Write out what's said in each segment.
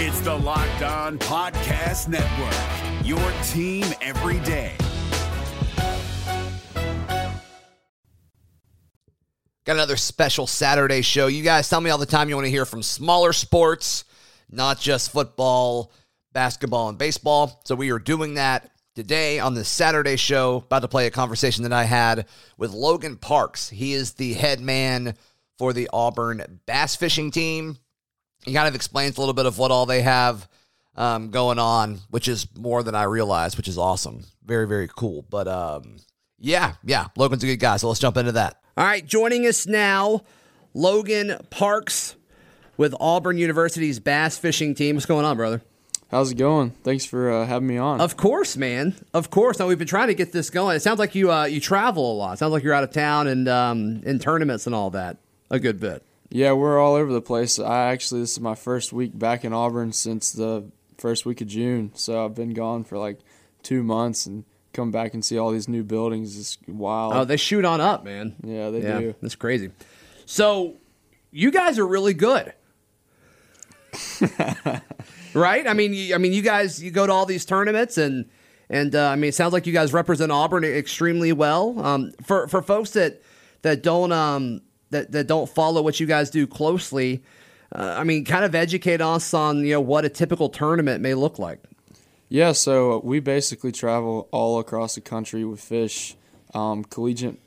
It's the Locked On Podcast Network, your team every day. Got another special Saturday show. You guys tell me all the time you want to hear from smaller sports, not just football, basketball, and baseball. So we are doing that today on the Saturday show. About to play a conversation that I had with Logan Parks. He is the head man for the Auburn bass fishing team. He kind of explains a little bit of what all they have um, going on, which is more than I realized, which is awesome. Very, very cool. But um, yeah, yeah, Logan's a good guy. So let's jump into that. All right, joining us now, Logan Parks with Auburn University's bass fishing team. What's going on, brother? How's it going? Thanks for uh, having me on. Of course, man. Of course. Now we've been trying to get this going. It sounds like you uh, you travel a lot. It sounds like you're out of town and um, in tournaments and all that a good bit. Yeah, we're all over the place. I actually this is my first week back in Auburn since the first week of June. So I've been gone for like two months and come back and see all these new buildings. It's wild. Oh, they shoot on up, man. Yeah, they yeah, do. That's crazy. So you guys are really good. right? I mean, you, I mean, you guys, you go to all these tournaments, and and uh, I mean, it sounds like you guys represent Auburn extremely well. Um, for for folks that that don't um that that don't follow what you guys do closely, uh, I mean, kind of educate us on you know what a typical tournament may look like. Yeah, so we basically travel all across the country with fish, um, collegiate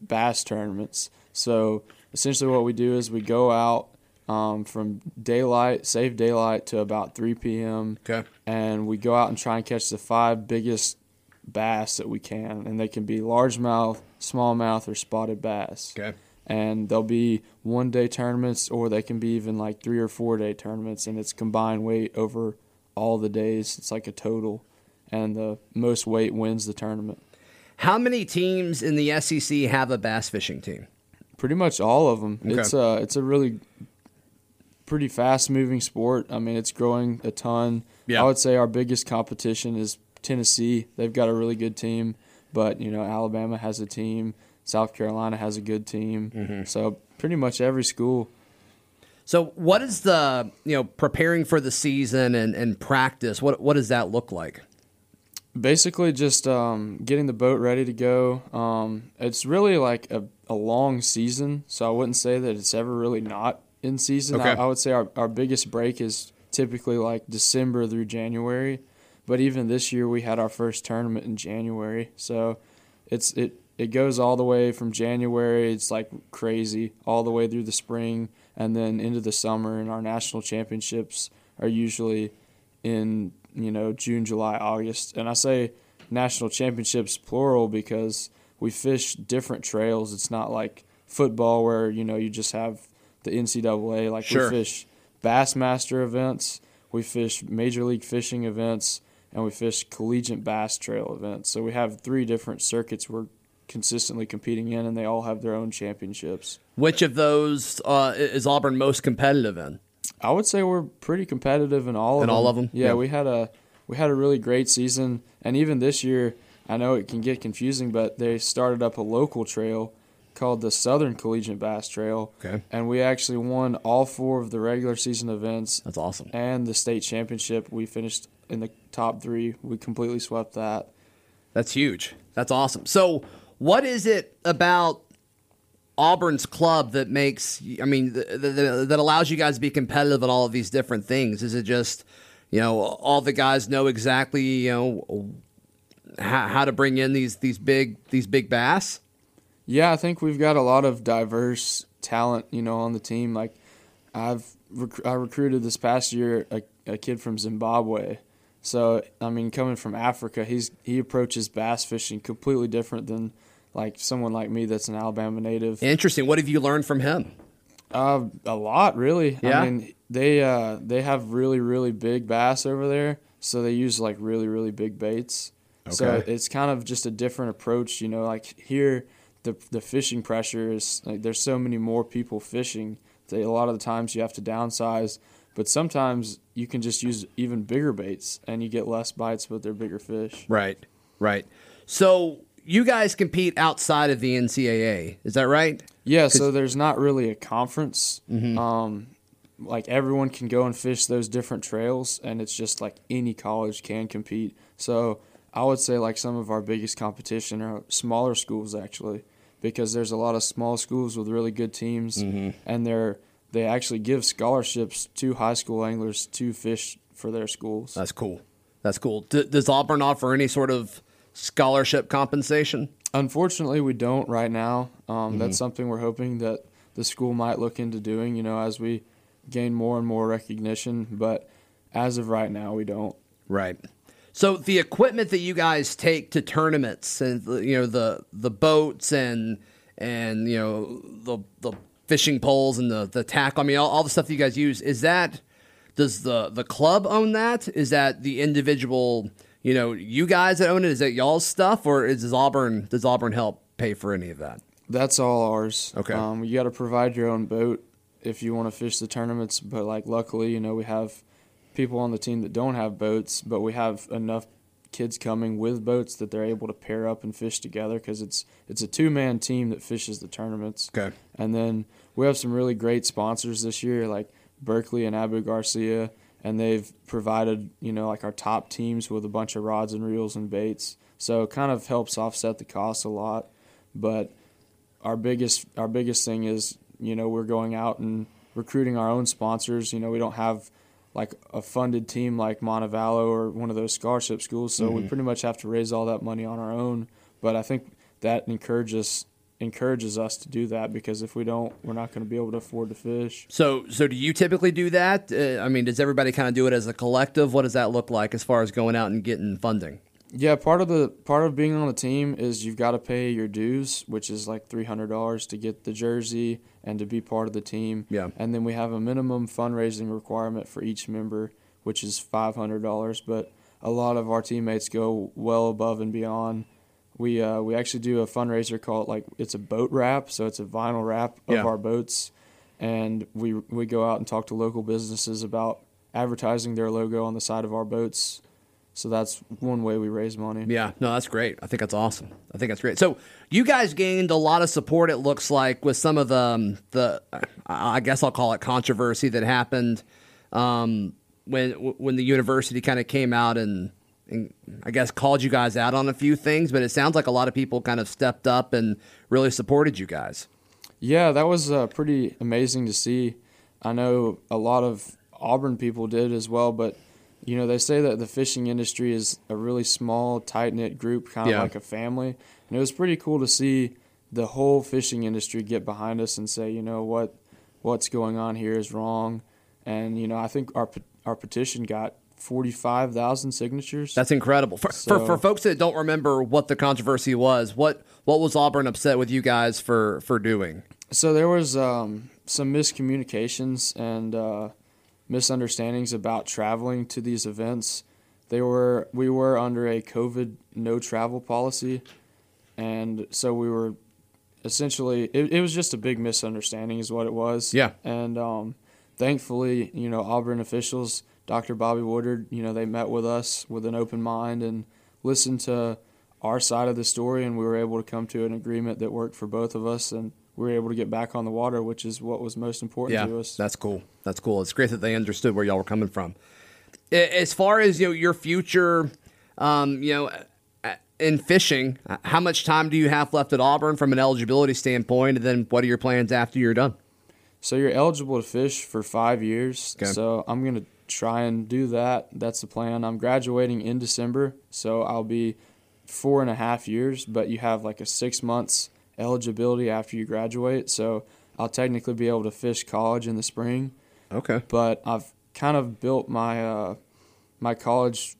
bass tournaments. So essentially, what we do is we go out um, from daylight, safe daylight, to about 3 p.m. Okay. And we go out and try and catch the five biggest bass that we can. And they can be largemouth, smallmouth, or spotted bass. Okay. And they'll be one day tournaments, or they can be even like three or four day tournaments. And it's combined weight over all the days. It's like a total. And the most weight wins the tournament. How many teams in the SEC have a bass fishing team? Pretty much all of them. Okay. It's a it's a really pretty fast moving sport. I mean, it's growing a ton. Yeah. I would say our biggest competition is Tennessee. They've got a really good team, but you know, Alabama has a team. South Carolina has a good team. Mm-hmm. So pretty much every school. So, what is the you know preparing for the season and, and practice? What what does that look like? Basically, just um, getting the boat ready to go. Um, it's really like a, a long season, so I wouldn't say that it's ever really not in season. Okay. I, I would say our, our biggest break is typically like December through January, but even this year we had our first tournament in January, so it's it it goes all the way from January. It's like crazy all the way through the spring and then into the summer. And our national championships are usually in you know June, July, August. And I say national championships plural because we fish different trails. It's not like football where you know you just have the NCAA. Like Sure. we fish Bassmaster events, we fish Major League Fishing events, and we fish collegiate bass trail events. So we have three different circuits we're consistently competing in, and they all have their own championships. Which of those uh, is Auburn most competitive in? I would say we're pretty competitive in all of In them. all of 'em? Yeah, Yeah. we had a we had a really great season, and even this year, I know it can get confusing, but they started up a local trail called the Southern Collegiate Bass Trail. Okay. And we actually won all four of the regular season events That's awesome. and the state championship. We finished in the top three. We completely swept that. That's huge. That's awesome. So, what is it about Auburn's club that makes? I mean, th- th- th- that allows you guys to be competitive in all of these different things? Is it just, you know, all the guys know exactly, you know, how, how to bring in these these big these big bass? Yeah, I think we've got a lot of diverse talent, you know, on the team. Like, I've rec- I recruited this past year a, a kid from Zimbabwe. So I mean, coming from Africa, he's he approaches bass fishing completely different than like someone like me that's an Alabama native. Interesting. What have you learned from him? Uh, a lot, really. Yeah? I mean, they uh, they have really really big bass over there, so they use like really really big baits. Okay. So it's kind of just a different approach, you know. Like here, the the fishing pressure is like there's so many more people fishing. That a lot of the times you have to downsize, but sometimes you can just use even bigger baits and you get less bites, but they're bigger fish. Right. Right. So you guys compete outside of the NCAA, is that right? Yeah, so there's not really a conference. Um, like everyone can go and fish those different trails, and it's just like any college can compete. So I would say like some of our biggest competition are smaller schools actually, because there's a lot of small schools with really good teams, and they're they actually give scholarships to high school anglers to fish for their schools. That's cool. That's cool. D- does Auburn offer any sort of scholarship compensation? Unfortunately, we don't right now. Um, That's something we're hoping that the school might look into doing. You know, as we gain more and more recognition. But as of right now, we don't. Right. So the equipment that you guys take to tournaments and you know the the boats and and you know the the fishing poles and the the tackle. I mean all, all the stuff that you guys use is that does the the club own that? Is that the individual you know you guys that own it? Is that y'all's stuff or is does Auburn does Auburn help pay for any of that? That's all ours. Okay. Um, you got to provide your own boat if you want to fish the tournaments. But like, luckily, you know, we have people on the team that don't have boats, but we have enough kids coming with boats that they're able to pair up and fish together because it's it's a two man team that fishes the tournaments. Okay. And then we have some really great sponsors this year, like Berkley and Abu Garcia, and they've provided you know like our top teams with a bunch of rods and reels and baits. So it kind of helps offset the cost a lot, but our biggest our biggest thing is you know we're going out and recruiting our own sponsors. You know we don't have like a funded team like Montevallo or one of those scholarship schools, so we mm-hmm. pretty much have to raise all that money on our own. But I think that encourages encourages us to do that because if we don't, we're not going to be able to afford to fish. So so do you typically do that? Uh, I mean, does everybody kind of do it as a collective? What does that look like as far as going out and getting funding? Yeah, part of the part of being on the team is you've got to pay your dues, which is like three hundred dollars to get the jersey and to be part of the team. Yeah. And then we have a minimum fundraising requirement for each member, which is five hundred dollars. But a lot of our teammates go well above and beyond. We uh, we actually do a fundraiser called like it's a boat wrap, so it's a vinyl wrap of Yeah. our boats, and we we go out and talk to local businesses about advertising their logo on the side of our boats. So that's one way we raise money. Yeah, no, that's great. I think that's awesome. I think that's great. So you guys gained a lot of support. It looks like with some of the um, the I guess I'll call it controversy that happened um, when when the university kind of came out and, and I guess called you guys out on a few things. But it sounds like a lot of people kind of stepped up and really supported you guys. Yeah, that was uh, pretty amazing to see. I know a lot of Auburn people did as well, but you know they say that the fishing industry is a really small, tight knit group, kind of Yeah. like a family, and it was pretty cool to see the whole fishing industry get behind us and say, you know what, what's going on here is wrong, and you know I think our our petition got forty five thousand signatures. That's incredible. For, for for folks that don't remember what the controversy was, what what was Auburn upset with you guys for for doing? So there was um, some miscommunications and uh, misunderstandings about traveling to these events. They were we were under a COVID no travel policy, and so we were essentially it, it was just a big misunderstanding is what it was. Yeah. And um, thankfully, you know, Auburn officials, Dr. Bobby Woodard, you know, they met with us with an open mind and listened to our side of the story, and we were able to come to an agreement that worked for both of us, and we were able to get back on the water, which is what was most important Yeah, to us. that's cool. That's cool. It's great that they understood where y'all were coming from. As far as you know, your future, um, you know, in fishing, how much time do you have left at Auburn from an eligibility standpoint, and then what are your plans after you're done? So you're eligible to fish for five years. Okay. So I'm gonna try and do that. That's the plan. I'm graduating in December, so I'll be four and a half years. But you have like a six months eligibility after you graduate. So I'll technically be able to fish college in the spring. Okay. But I've kind of built my uh, my college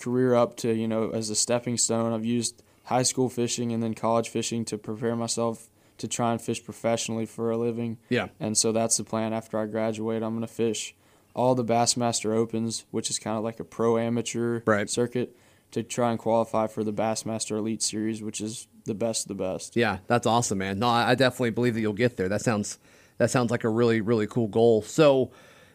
career up to you know as a stepping stone. I've used high school fishing and then college fishing to prepare myself to try and fish professionally for a living. Yeah. And so that's the plan after I graduate. I'm going to fish all the Bassmaster Opens, which is kind of like a pro amateur Right. circuit, to try and qualify for the Bassmaster Elite Series, which is the best of the best. Yeah, that's awesome, man. No, I definitely believe that you'll get there. That sounds that sounds like a really really cool goal. So,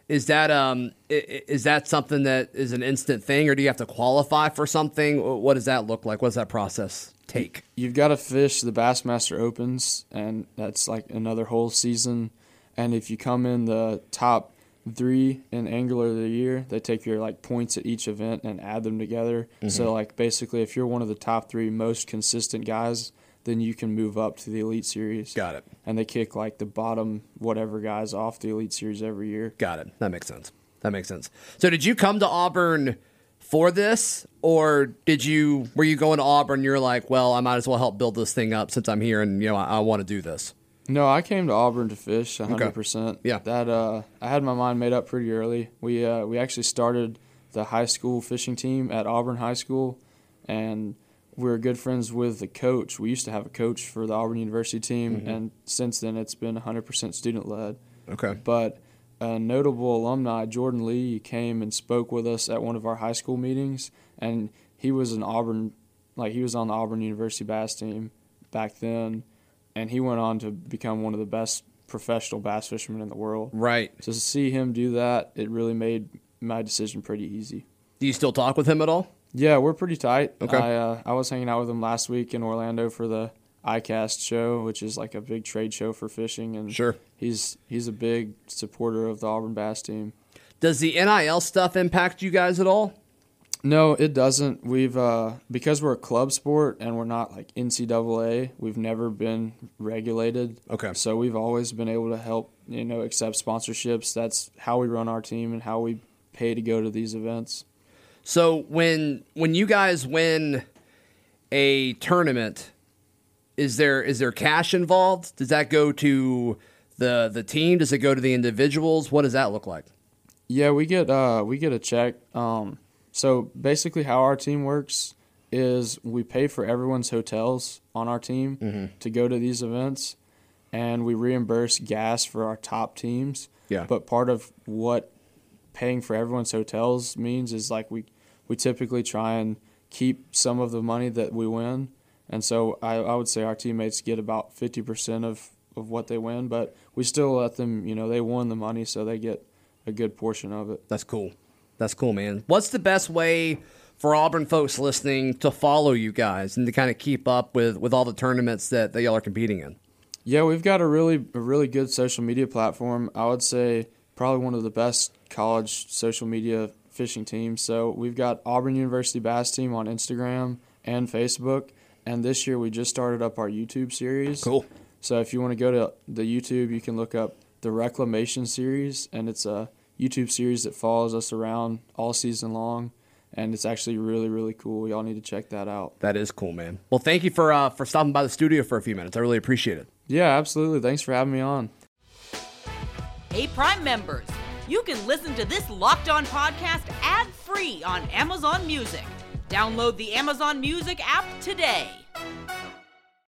is that um is that something that is an instant thing, or do you have to qualify for something? What does that look like? What's that process take? You've got to fish the Bassmaster Opens, and that's like another whole season. And if you come in the top three in Angler of the Year. They take your like points at each event and add them together. Mm-hmm. So like basically, if you're one of the top three most consistent guys, then you can move up to the Elite Series. Got it. And they kick like the bottom whatever guys off the Elite Series every year. Got it. That makes sense. That makes sense. So did you come to Auburn for this or did you were you going to Auburn you're like, well, I might as well help build this thing up since I'm here and you know I, I want to do this. No, I came to Auburn to fish 100%. Yeah. That uh I had my mind made up pretty early. We uh we actually started the high school fishing team at Auburn High School and we are good friends with the coach. We used to have a coach for the Auburn University team and since then it's been 100% student led. Okay. But a notable alumni, Jordan Lee, came and spoke with us at one of our high school meetings, and he was an Auburn, like he was on the Auburn University bass team back then, and he went on to become one of the best professional bass fishermen in the world. Right. So to see him do that, it really made my decision pretty easy. Do you still talk with him at all? Yeah, we're pretty tight. Okay. I uh, I was hanging out with him last week in Orlando for the ICAST show, which is like a big trade show for fishing, and Sure. he's he's a big supporter of the Auburn bass team. Does the NIL stuff impact you guys at all? No, it doesn't. We've uh, because we're a club sport and we're not like NCAA. We've never been regulated. Okay. So we've always been able to help, you know, accept sponsorships. That's how we run our team and how we pay to go to these events. So when when you guys win a tournament, is there is there cash involved? Does that go to the the team? Does it go to the individuals? What does that look like? Yeah, we get uh, we get a check. Um, so basically, how our team works is we pay for everyone's hotels on our team mm-hmm. to go to these events, and we reimburse gas for our top teams. Yeah. But part of what paying for everyone's hotels means is like we we typically try and keep some of the money that we win, and so I, I would say our teammates get about fifty percent of of what they win, but we still let them. You know, they won the money, so they get a good portion of it. That's cool. That's cool, man. What's the best way for Auburn folks listening to follow you guys and to kind of keep up with with all the tournaments that, that y'all are competing in? Yeah, we've got a really a really good social media platform. I would say probably one of the best college social media fishing teams. So we've got Auburn University Bass Team on Instagram and Facebook, and this year we just started up our YouTube series. Cool. So if you want to go to the YouTube, you can look up the Reclamation series, and it's a YouTube series that follows us around all season long, and it's actually really really cool. Y'all need to check that out. That is cool, man. Well, thank you for uh, for stopping by the studio for a few minutes. I really appreciate it. Yeah, absolutely. Thanks for having me on. Hey, Prime members, you can listen to this Locked On podcast ad free on Amazon Music. Download the Amazon Music app today.